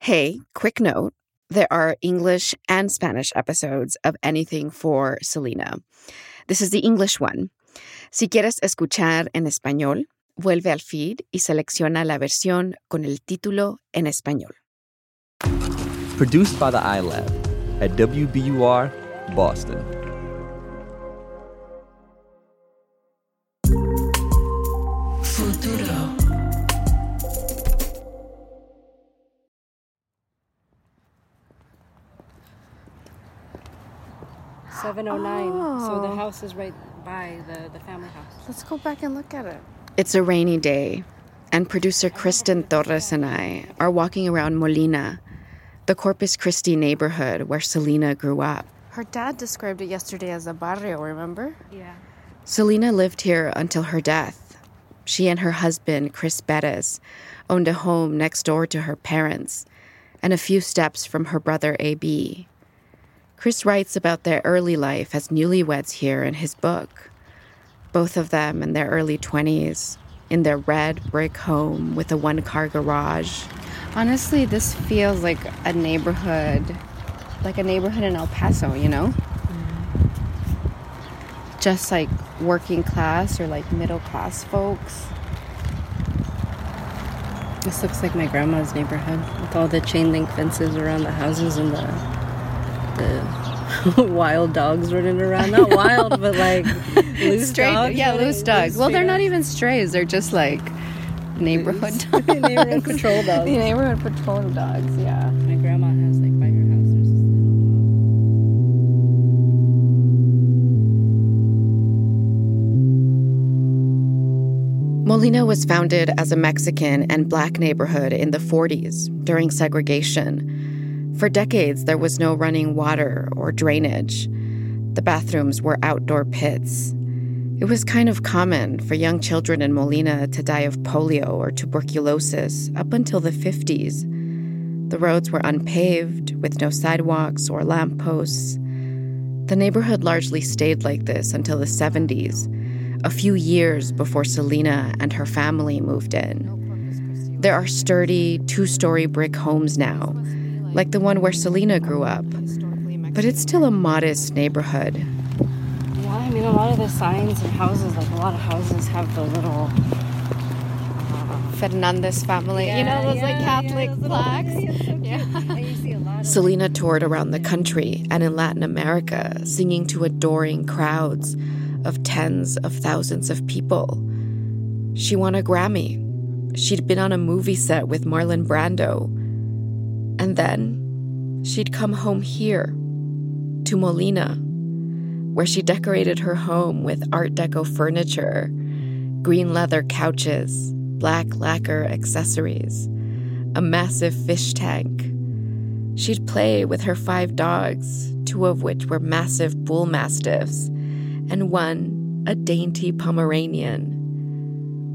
Hey, quick note. There are English and Spanish episodes of Anything for Selena. This is the English one. Si quieres escuchar en español, vuelve al feed y selecciona la versión con el título en español. Produced by the iLab at WBUR Boston. Seven oh nine. So the oh. house is right by the, the family house. Let's go back and look at it. It's a rainy day, and producer Kristen Torres and I are walking around Molina, the Corpus Christi neighborhood where Selena grew up. Her dad described it yesterday as a barrio, remember? Yeah. Selena lived here until her death. She and her husband, Chris Perez, owned a home next door to her parents and a few steps from her brother AB. Chris writes about their early life as newlyweds here in his book. Both of them in their early 20s, in their red brick home with a one car garage. Honestly, this feels like a neighborhood, like a neighborhood in El Paso, you know? Mm-hmm. Just like working class or like middle class folks. This looks like my grandma's neighborhood with all the chain link fences around the houses and the the wild dogs running around. Not wild, but like loose Stray, dogs. yeah, loose dogs. Well, they're not even strays. They're just like neighborhood dogs. dogs. neighborhood patrol The dogs. neighborhood patrol dogs, yeah. My grandma has like by her house. There's Molina was founded as a Mexican and black neighborhood in the 40s during segregation. For decades, there was no running water or drainage. The bathrooms were outdoor pits. It was kind of common for young children in Molina to die of polio or tuberculosis up until the 50s. The roads were unpaved, with no sidewalks or lampposts. The neighborhood largely stayed like this until the 70s, a few years before Selena and her family moved in. There are sturdy, two story brick homes now, like the one where Selena grew up, but it's still a modest neighborhood. Yeah, I mean, a lot of the signs and houses, like a lot of houses, have the little. Fernandez family, you know, those like Catholic yeah, plaques. Selena toured around the country and in Latin America, singing to adoring crowds of tens of thousands of people. She won a Grammy. She'd been on a movie set with Marlon Brando. And then she'd come home here, to Molina, where she decorated her home with Art Deco furniture, green leather couches, black lacquer accessories, a massive fish tank. She'd play with her five dogs, two of which were massive bull mastiffs, and one a dainty Pomeranian.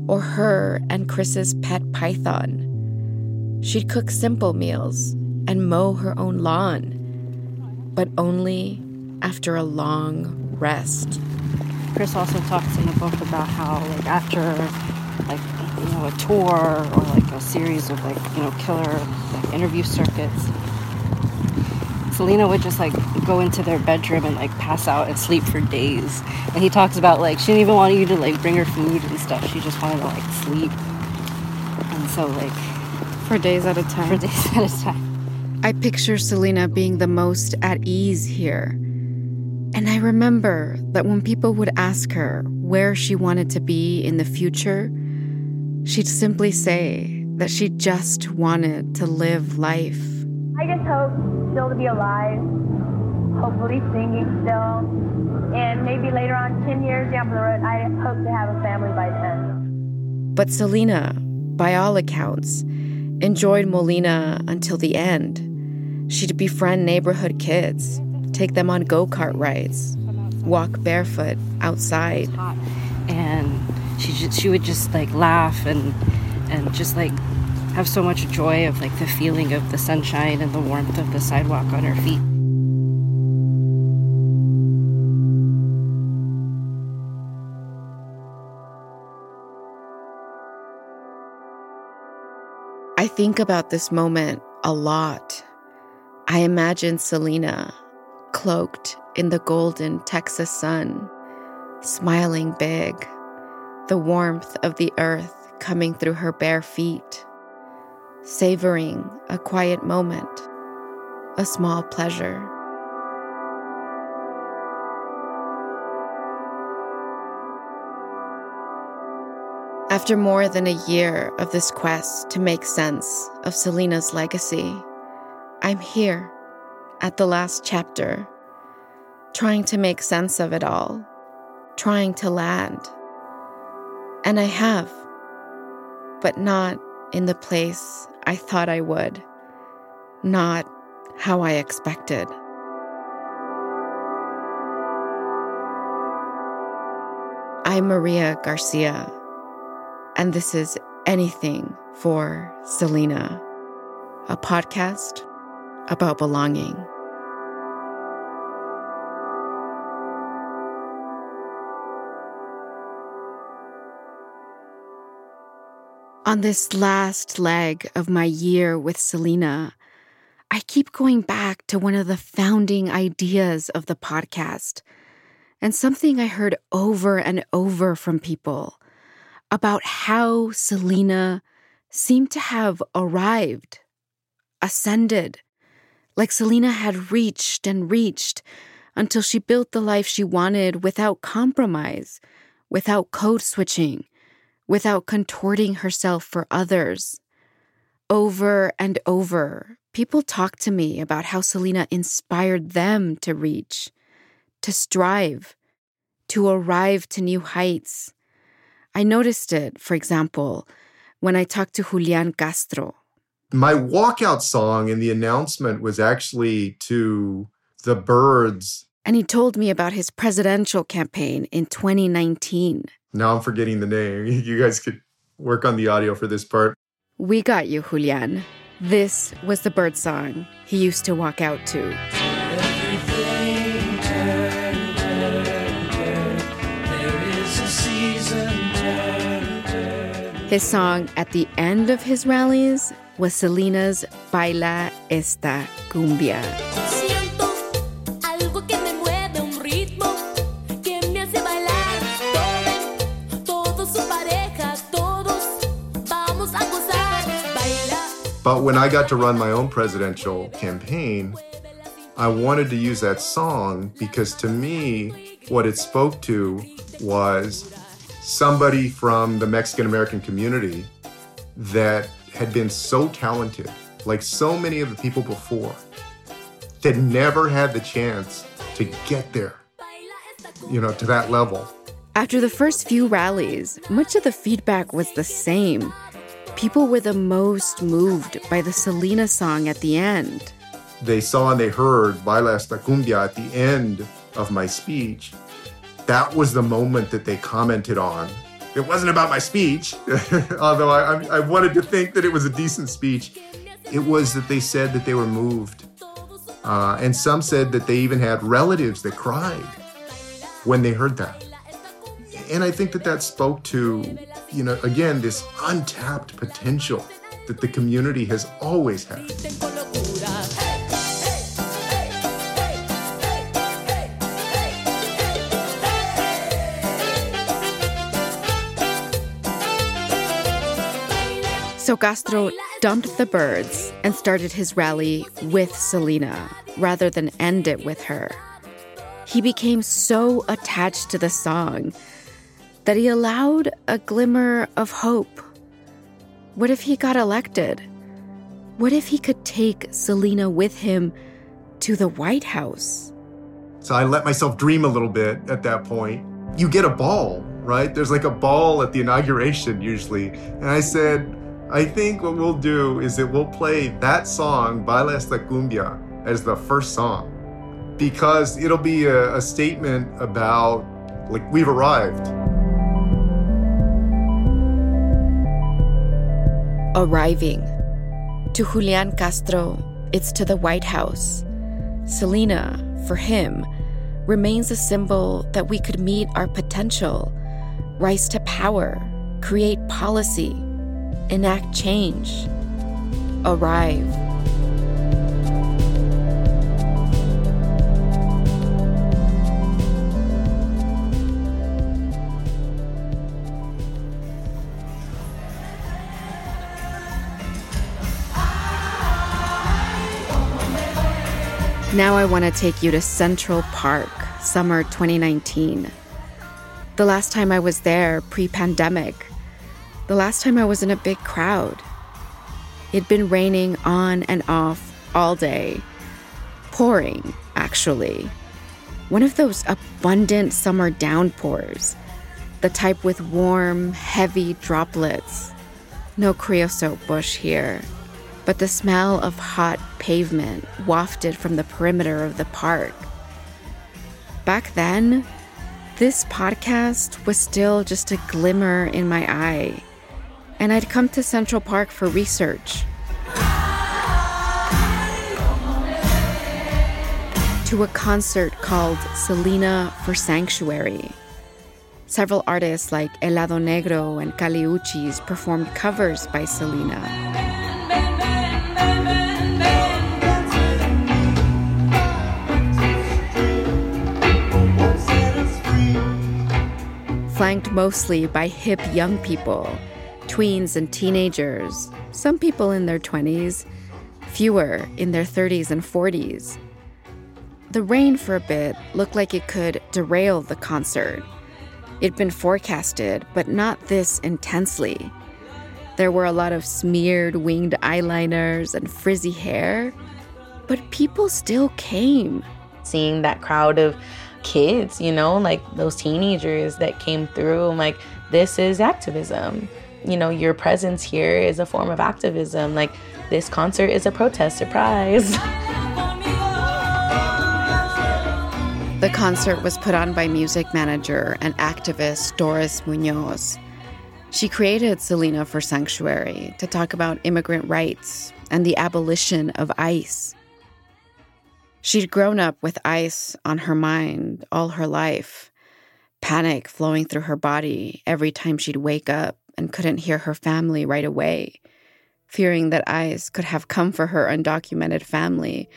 Or her and Chris's pet python. She'd cook simple meals and mow her own lawn, but only after a long rest. Chris also talks in the book about how, like, after, like, you know, a tour or like a series of like, you know, killer like interview circuits, Selena would just like go into their bedroom and like pass out and sleep for days. And he talks about like she didn't even want you to like bring her food and stuff. She just wanted to like sleep. And so like For days at a time. For days at a time. I picture Selena being the most at ease here. And I remember that when people would ask her where she wanted to be in the future, she'd simply say that she just wanted to live life. I just hope still to be alive, hopefully singing still, and maybe later on, 10 years down the road, I hope to have a family by then. But Selena, by all accounts, enjoyed Molina until the end. She'd befriend neighborhood kids, take them on go kart rides, walk barefoot outside. And she just, she would just like laugh and and just like have so much joy of like the feeling of the sunshine and the warmth of the sidewalk on her feet. I think about this moment a lot. I imagine Selena cloaked in the golden Texas sun, smiling big, the warmth of the earth coming through her bare feet, savoring a quiet moment, a small pleasure. After more than a year of this quest to make sense of Selena's legacy, I'm here at the last chapter, trying to make sense of it all, trying to land. And I have, but not in the place I thought I would, not how I expected. I'm Maria Garcia, and this is Anything for Selena, a podcast about belonging. On this last leg of my year with Selena, I keep going back to one of the founding ideas of the podcast and something I heard over and over from people about how Selena seemed to have arrived, ascended, like Selena had reached and reached until she built the life she wanted without compromise, without code switching, without contorting herself for others. Over and over, people talk to me about how Selena inspired them to reach, to strive, to arrive to new heights. I noticed it, for example, when I talked to Julian Castro. My walkout song in the announcement was actually to the birds. And he told me about his presidential campaign in 2019. Now I'm forgetting the name. You guys could work on the audio for this part. We got you, Julian. This was the bird song he used to walk out to. His song at the end of his rallies was Selena's Baila Esta Cumbia. But when I got to run my own presidential campaign, I wanted to use that song because to me, what it spoke to was somebody from the Mexican American community that had been so talented, like so many of the people before, that never had the chance to get there, you know, to that level. After the first few rallies, much of the feedback was the same people were the most moved by the Selena song at the end. They saw and they heard Baila esta cumbia at the end of my speech. That was the moment that they commented on. It wasn't about my speech, although I, I, wanted to think that it was a decent speech. It was that they said that they were moved. Uh, and some said that they even had relatives that cried when they heard that. And I think that that spoke to you know, again, this untapped potential that the community has always had. So Castro dumped the birds and started his rally with Selena rather than end it with her. He became so attached to the song that he allowed a glimmer of hope. What if he got elected? What if he could take Selena with him to the White House? So I let myself dream a little bit at that point. You get a ball, right? There's like a ball at the inauguration usually. And I said, I think what we'll do is that we'll play that song, Baila esta cumbia, as the first song. Because it'll be a, a statement about, like, we've arrived. Arriving. To Julian Castro, it's to the White House. Selena, for him, remains a symbol that we could meet our potential, rise to power, create policy, enact change, arrive. Now I want to take you to Central Park, summer 2019. The last time I was there, pre pandemic, the last time I was in a big crowd. It'd been raining on and off all day, pouring, actually. One of those abundant summer downpours, the type with warm, heavy droplets. No creosote bush here but the smell of hot pavement wafted from the perimeter of the park. Back then, this podcast was still just a glimmer in my eye, and I'd come to Central Park for research. To a concert called Selena for Sanctuary. Several artists like Helado Negro and Kali Uchis performed covers by Selena. flanked mostly by hip young people, tweens and teenagers, some people in their 20s, fewer in their 30s and 40s. The rain for a bit looked like it could derail the concert. It'd been forecasted, but not this intensely. There were a lot of smeared winged eyeliners and frizzy hair, but people still came. Seeing that crowd of kids, you know, like those teenagers that came through. I'm like, this is activism. You know, your presence here is a form of activism. Like, this concert is a protest surprise. the concert was put on by music manager and activist Doris Munoz. She created Selena for Sanctuary to talk about immigrant rights and the abolition of ICE. She'd grown up with ice on her mind all her life, panic flowing through her body every time she'd wake up and couldn't hear her family right away, fearing that ICE could have come for her undocumented family,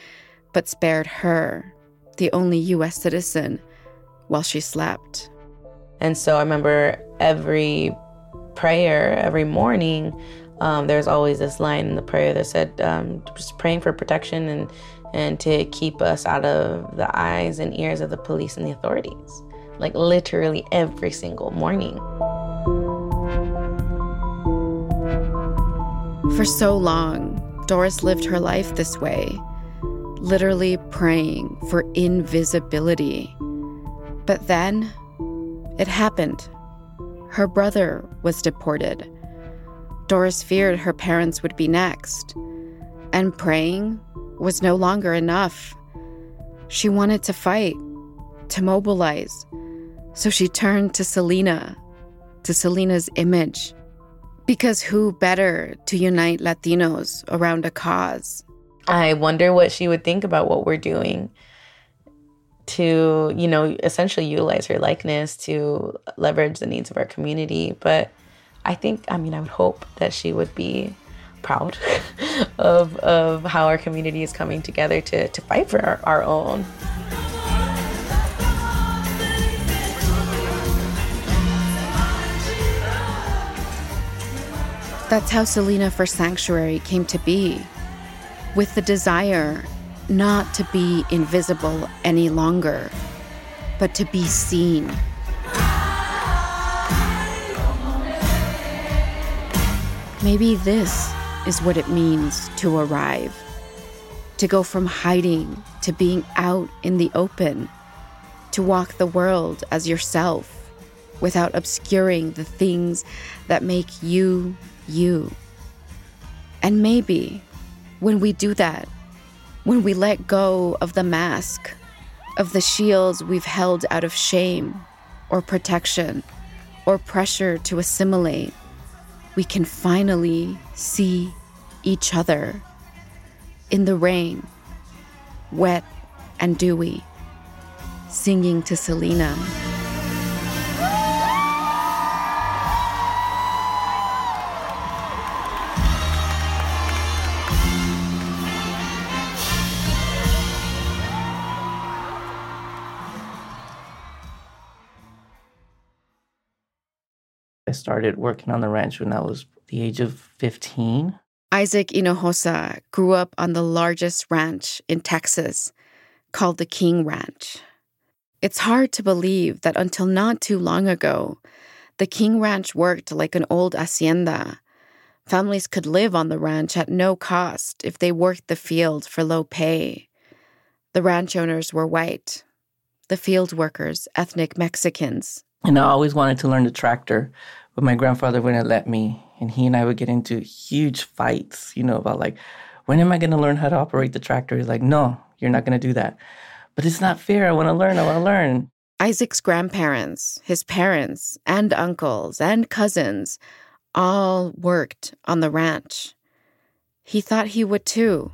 but spared her, the only US citizen, while she slept. And so I remember every prayer, every morning, um, there's always this line in the prayer that said, um, just praying for protection and and to keep us out of the eyes and ears of the police and the authorities. Like literally every single morning. For so long, Doris lived her life this way, literally praying for invisibility. But then it happened. Her brother was deported. Doris feared her parents would be next. And praying was no longer enough. She wanted to fight, to mobilize. So she turned to Selena, to Selena's image. Because who better to unite Latinos around a cause? I wonder what she would think about what we're doing to, you know, essentially utilize her likeness to leverage the needs of our community. But I think, I mean, I would hope that she would be proud of, of how our community is coming together to, to fight for our, our own. That's how Selena for Sanctuary came to be, with the desire not to be invisible any longer, but to be seen. Maybe this is what it means to arrive to go from hiding to being out in the open, to walk the world as yourself without obscuring the things that make you you. And maybe when we do that, when we let go of the mask, of the shields we've held out of shame or protection or pressure to assimilate, we can finally see each other in the rain, wet and dewy, singing to Selena. I started working on the ranch when I was the age of 15. Isaac Hinojosa grew up on the largest ranch in Texas called the King Ranch. It's hard to believe that until not too long ago, the King Ranch worked like an old hacienda. Families could live on the ranch at no cost if they worked the field for low pay. The ranch owners were white, the field workers, ethnic Mexicans. And I always wanted to learn the tractor, but my grandfather wouldn't let me. And he and I would get into huge fights, you know, about like, when am I going to learn how to operate the tractor? He's like, no, you're not going to do that. But it's not fair. I want to learn. I want to learn. Isaac's grandparents, his parents, and uncles and cousins all worked on the ranch. He thought he would too,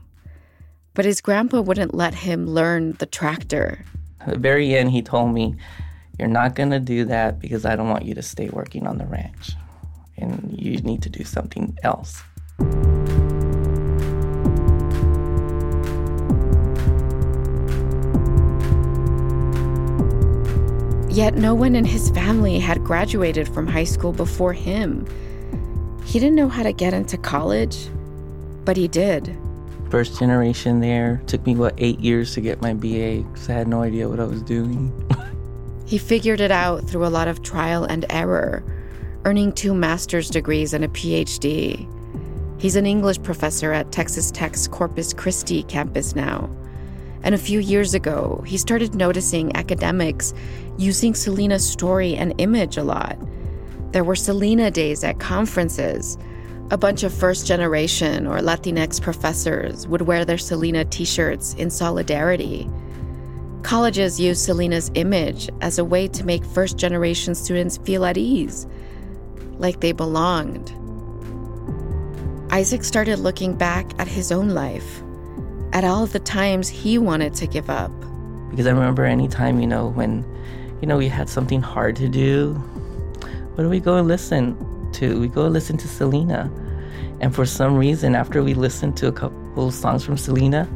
but his grandpa wouldn't let him learn the tractor. At the very end, he told me, You're not going to do that because I don't want you to stay working on the ranch. And you need to do something else. Yet no one in his family had graduated from high school before him. He didn't know how to get into college, but he did. First generation there. Took me, what, eight years to get my BA because I had no idea what I was doing. He figured it out through a lot of trial and error, earning two master's degrees and a PhD. He's an English professor at Texas Tech's Corpus Christi campus now. And a few years ago, he started noticing academics using Selena's story and image a lot. There were Selena days at conferences. A bunch of first generation or Latinx professors would wear their Selena t shirts in solidarity. Colleges use Selena's image as a way to make first generation students feel at ease, like they belonged. Isaac started looking back at his own life at all the times he wanted to give up. Because I remember any time, you know, when, you know, we had something hard to do, what do we go and listen to? We go and listen to Selena. And for some reason, after we listened to a couple songs from Selena,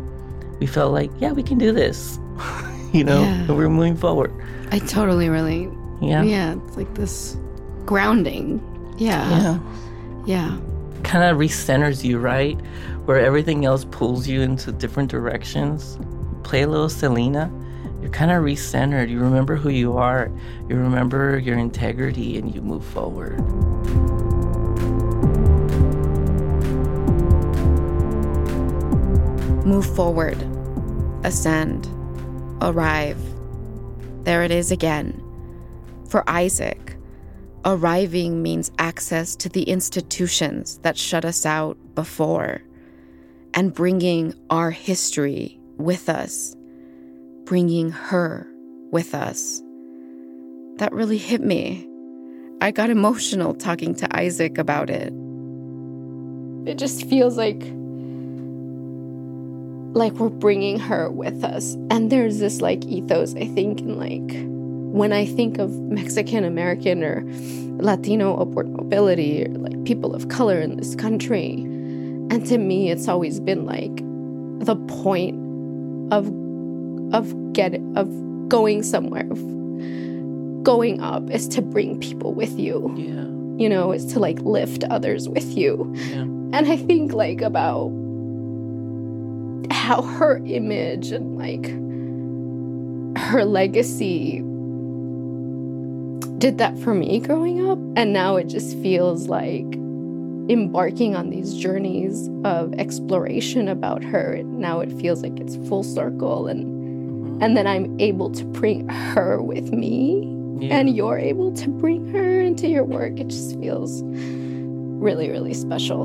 we felt like, yeah, we can do this. you know, yeah. we're moving forward. I totally relate. Yeah. Yeah. It's like this grounding. Yeah. Yeah. Yeah. Kind of recenters you, right? where everything else pulls you into different directions. Play a little Selena, you're kind of recentered. You remember who you are, you remember your integrity, and you move forward. Move forward, ascend, arrive. There it is again. For Isaac, arriving means access to the institutions that shut us out before and bringing our history with us, bringing her with us. That really hit me. I got emotional talking to Isaac about it. It just feels like like we're bringing her with us. And there's this like ethos I think in like when I think of Mexican American or Latino upward mobility or like people of color in this country, and to me, it's always been like the point of of get of going somewhere, of going up, is to bring people with you. Yeah. you know, is to like lift others with you. Yeah. And I think like about how her image and like her legacy did that for me growing up. And now it just feels like embarking on these journeys of exploration about her. Now it feels like it's full circle and mm-hmm. and then I'm able to bring her with me Yeah. and you're able to bring her into your work. It just feels really, really special.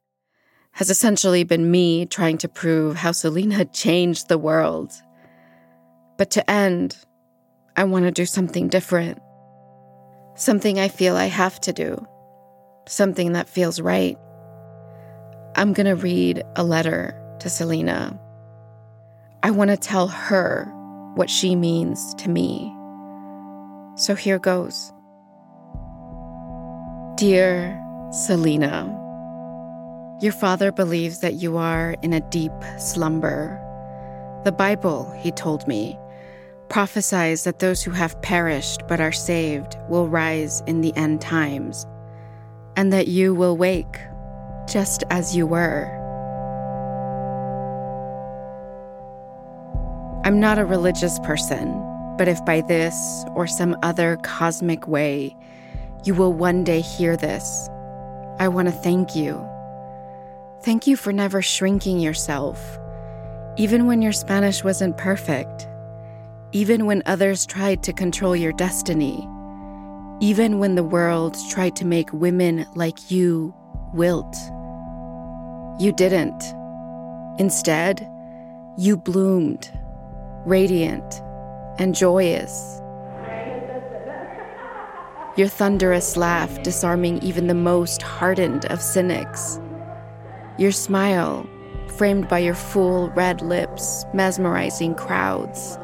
has essentially been me trying to prove how Selena changed the world. But to end, I want to do something different. Something I feel I have to do. Something that feels right. I'm going to read a letter to Selena. I want to tell her what she means to me. So here goes. Dear Selena, your father believes that you are in a deep slumber. The Bible, he told me, prophesies that those who have perished but are saved will rise in the end times, and that you will wake just as you were. I'm not a religious person, but if by this or some other cosmic way you will one day hear this, I want to thank you. Thank you for never shrinking yourself, even when your Spanish wasn't perfect, even when others tried to control your destiny, even when the world tried to make women like you wilt. You didn't. Instead, you bloomed, radiant and joyous. Your thunderous laugh disarming even the most hardened of cynics. Your smile, framed by your full red lips, mesmerizing crowds.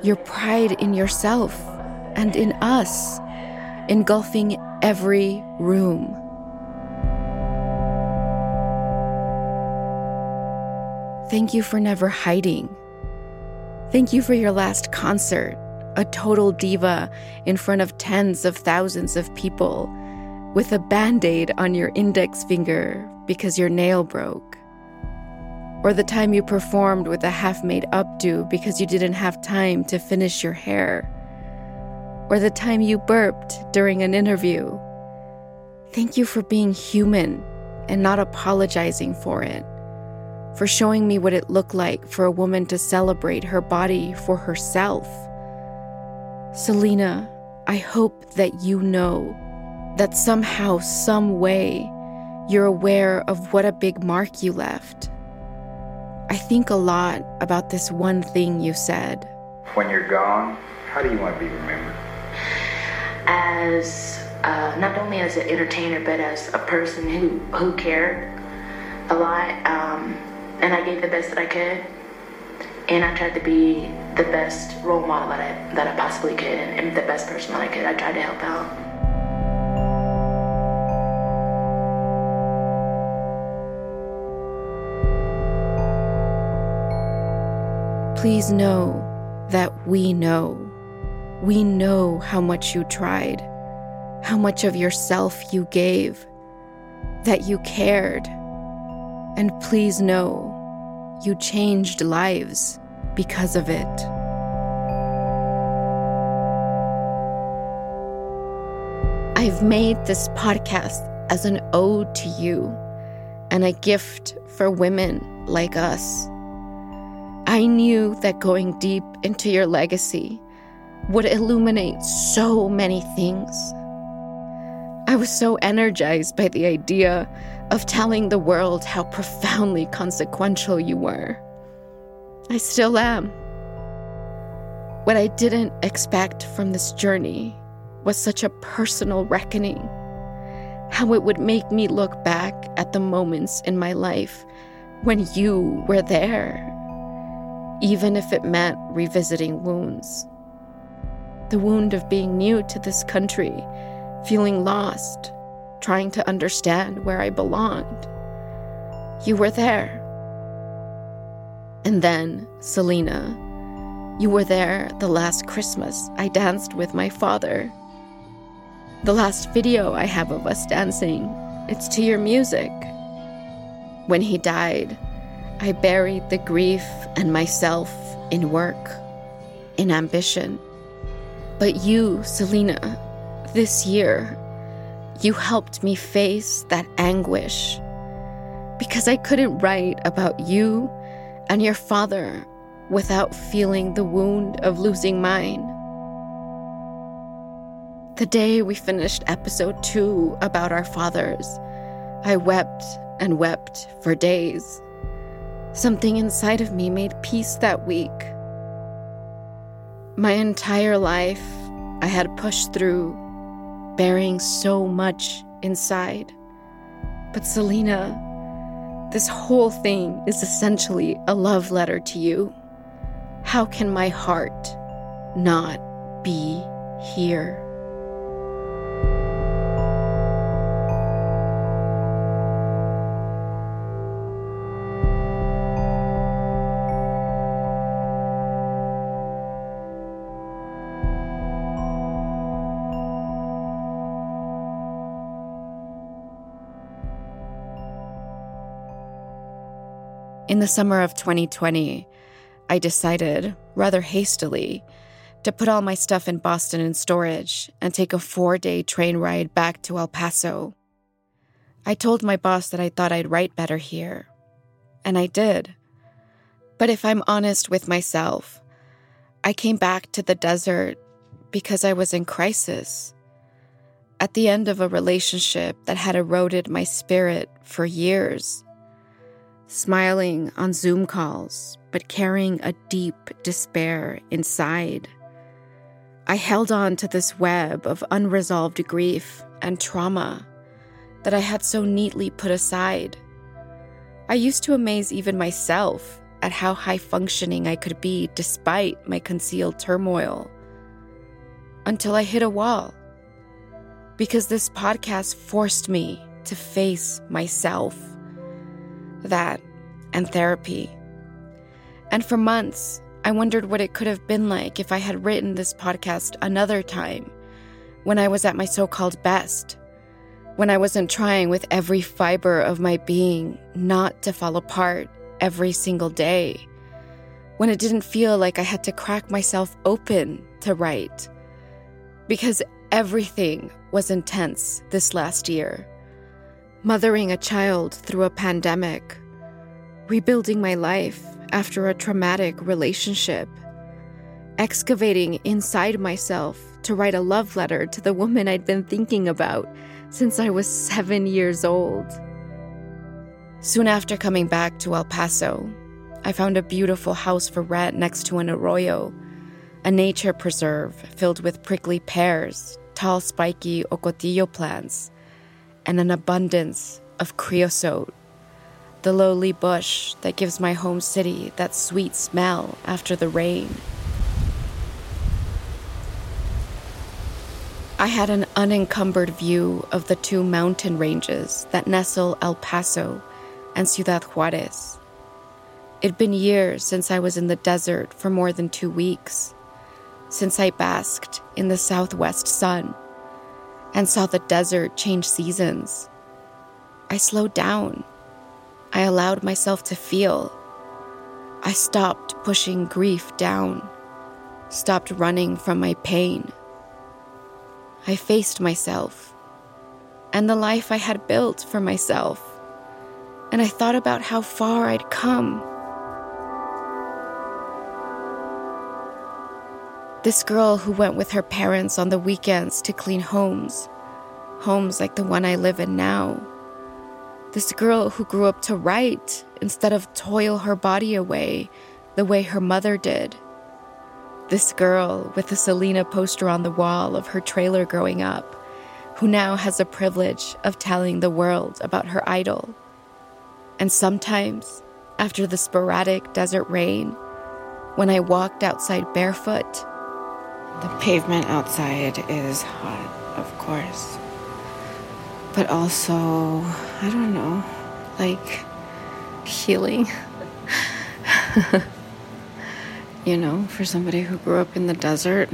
Your pride in yourself and in us, engulfing every room. Thank you for never hiding. Thank you for your last concert, a total diva in front of tens of thousands of people, with a band aid on your index finger because your nail broke. Or the time you performed with a half made updo because you didn't have time to finish your hair. Or the time you burped during an interview. Thank you for being human and not apologizing for it. For showing me what it looked like for a woman to celebrate her body for herself. Selena, I hope that you know that somehow, some way, you're aware of what a big mark you left. I think a lot about this one thing you said. When you're gone, how do you want to be remembered? As uh, not only as an entertainer, but as a person who who cared a lot, um, and I gave the best that I could, and I tried to be the best role model that I that I possibly could, and, and the best person that I could. I tried to help out. Please know that we know. We know how much you tried. how much of yourself you gave, that you cared. And please know you changed lives because of it. I've made this podcast as an ode to you and a gift for women like us. I knew that going deep into your legacy would illuminate so many things. I was so energized by the idea of telling the world how profoundly consequential you were. I still am. What I didn't expect from this journey was such a personal reckoning. How it would make me look back at the moments in my life when you were there, even if it meant revisiting wounds. The wound of being new to this country, feeling lost, trying to understand where I belonged. You were there. And then, Selena, you were there the last Christmas I danced with my father. The last video I have of us dancing, it's to your music. When he died, I buried the grief and myself in work, in ambition. But you, Selena, this year, you helped me face that anguish because I couldn't write about you and your father without feeling the wound of losing mine. The day we finished episode two about our fathers, I wept and wept for days. Something inside of me made peace that week. My entire life, I had pushed through, bearing so much inside. But Selena, this whole thing is essentially a love letter to you. How can my heart not be here? In the summer of 2020, I decided, rather hastily, to put all my stuff in Boston in storage and take a four day train ride back to El Paso. I told my boss that I thought I'd write better here, and I did. But if I'm honest with myself, I came back to the desert because I was in crisis. At the end of a relationship that had eroded my spirit for years smiling on Zoom calls, but carrying a deep despair inside. I held on to this web of unresolved grief and trauma that I had so neatly put aside. I used to amaze even myself at how high functioning I could be despite my concealed turmoil. Until I hit a wall. Because this podcast forced me to face myself that, and therapy. And for months, I wondered what it could have been like if I had written this podcast another time, when I was at my so called best, when I wasn't trying with every fiber of my being not to fall apart every single day, when it didn't feel like I had to crack myself open to write. Because everything was intense this last year mothering a child through a pandemic, rebuilding my life after a traumatic relationship, excavating inside myself to write a love letter to the woman I'd been thinking about since I was seven years old. Soon after coming back to El Paso, I found a beautiful house for rent next to an arroyo, a nature preserve filled with prickly pears, tall, spiky ocotillo plants and an abundance of creosote, the lowly bush that gives my home city that sweet smell after the rain. I had an unencumbered view of the two mountain ranges that nestle El Paso and Ciudad Juarez. It'd been years since I was in the desert for more than two weeks, since I basked in the southwest sun and saw the desert change seasons. I slowed down. I allowed myself to feel. I stopped pushing grief down, stopped running from my pain. I faced myself and the life I had built for myself, and I thought about how far I'd come. This girl who went with her parents on the weekends to clean homes, homes like the one I live in now. This girl who grew up to write instead of toil her body away the way her mother did. This girl with the Selena poster on the wall of her trailer growing up, who now has the privilege of telling the world about her idol. And sometimes, after the sporadic desert rain, when I walked outside barefoot, the pavement outside is hot, of course. But also, I don't know, like healing. you know, for somebody who grew up in the desert,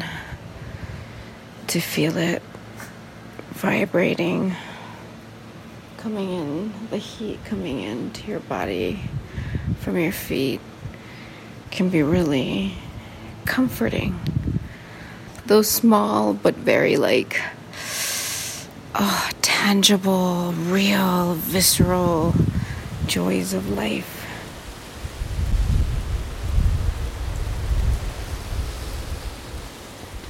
to feel it vibrating, coming in, the heat coming into your body from your feet can be really comforting those small but very like oh, tangible, real, visceral joys of life.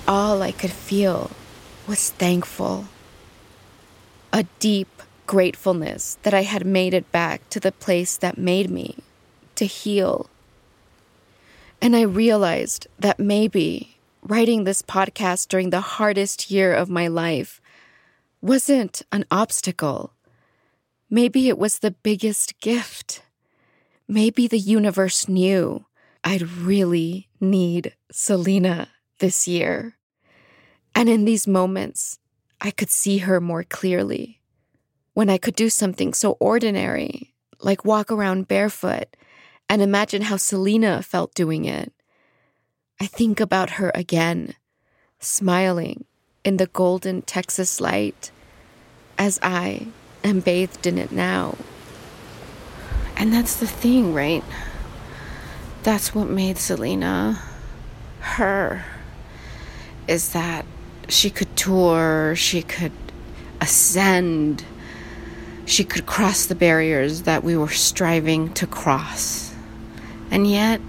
All I could feel was thankful. A deep gratefulness that I had made it back to the place that made me, to heal. And I realized that maybe writing this podcast during the hardest year of my life wasn't an obstacle. Maybe it was the biggest gift. Maybe the universe knew I'd really need Selena this year. And in these moments, I could see her more clearly. When I could do something so ordinary, like walk around barefoot, and imagine how Selena felt doing it. I think about her again, smiling in the golden Texas light as I am bathed in it now. And that's the thing, right? That's what made Selena her. Is that she could tour, she could ascend, she could cross the barriers that we were striving to cross. And yet,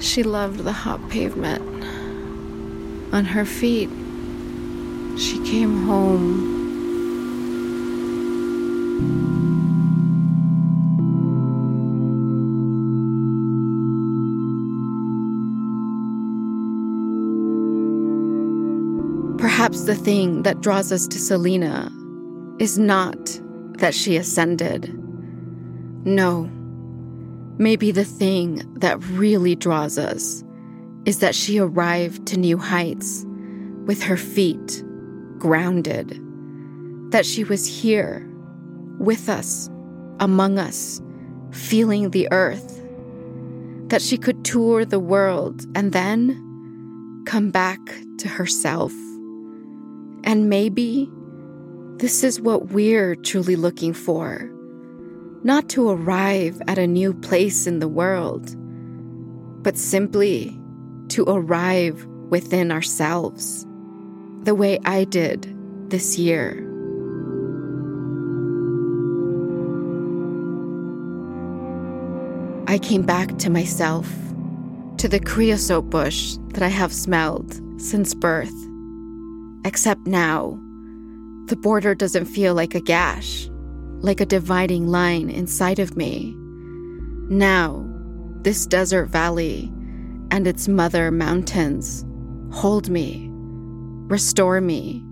she loved the hot pavement. On her feet, she came home. Perhaps the thing that draws us to Selena is not that she ascended. No, Maybe the thing that really draws us is that she arrived to new heights with her feet grounded, that she was here with us, among us, feeling the earth, that she could tour the world and then come back to herself. And maybe this is what we're truly looking for not to arrive at a new place in the world, but simply to arrive within ourselves, the way I did this year. I came back to myself, to the creosote bush that I have smelled since birth. Except now, the border doesn't feel like a gash like a dividing line inside of me. Now, this desert valley and its mother mountains hold me, restore me,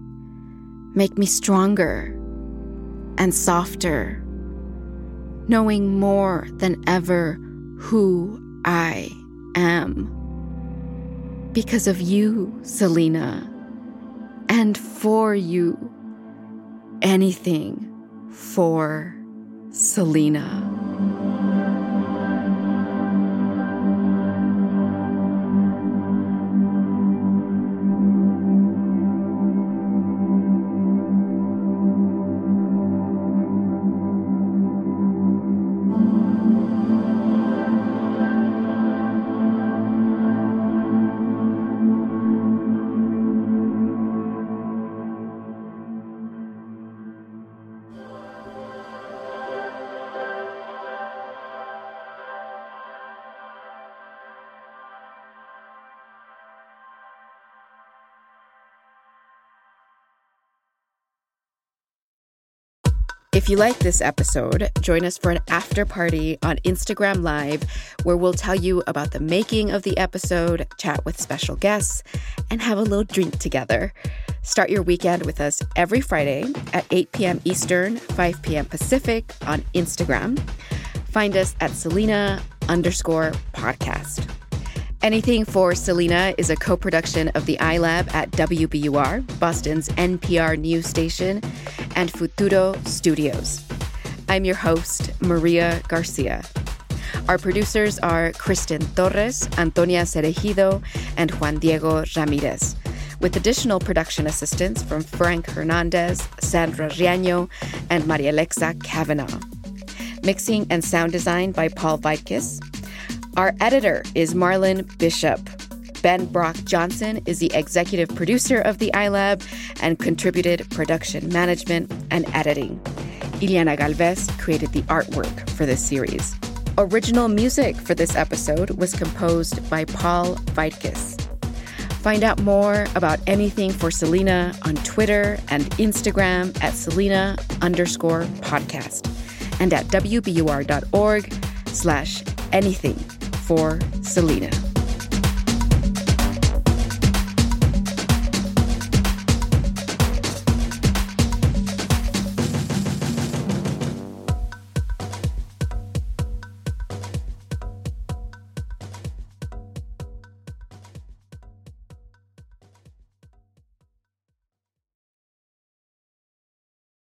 make me stronger and softer, knowing more than ever who I am. Because of you, Selena, and for you, anything for Selena. If you like this episode, join us for an after party on Instagram Live where we'll tell you about the making of the episode, chat with special guests, and have a little drink together. Start your weekend with us every Friday at 8 p.m. Eastern, 5 p.m. Pacific on Instagram. Find us at Selena underscore podcast. Anything for Selena is a co production of the iLab at WBUR, Boston's NPR news station, and Futuro Studios. I'm your host, Maria Garcia. Our producers are Kristen Torres, Antonia Cereijido, and Juan Diego Ramirez, with additional production assistance from Frank Hernandez, Sandra Riaño, and Maria Alexa Kavanaugh. Mixing and sound design by Paul Vaitkus. Our editor is Marlon Bishop. Ben Brock Johnson is the executive producer of the iLab and contributed production management and editing. Ileana Galvez created the artwork for this series. Original music for this episode was composed by Paul Vaitkus. Find out more about anything for Selena on Twitter and Instagram at Selena underscore podcast and at wbur.org slash anything for Selena.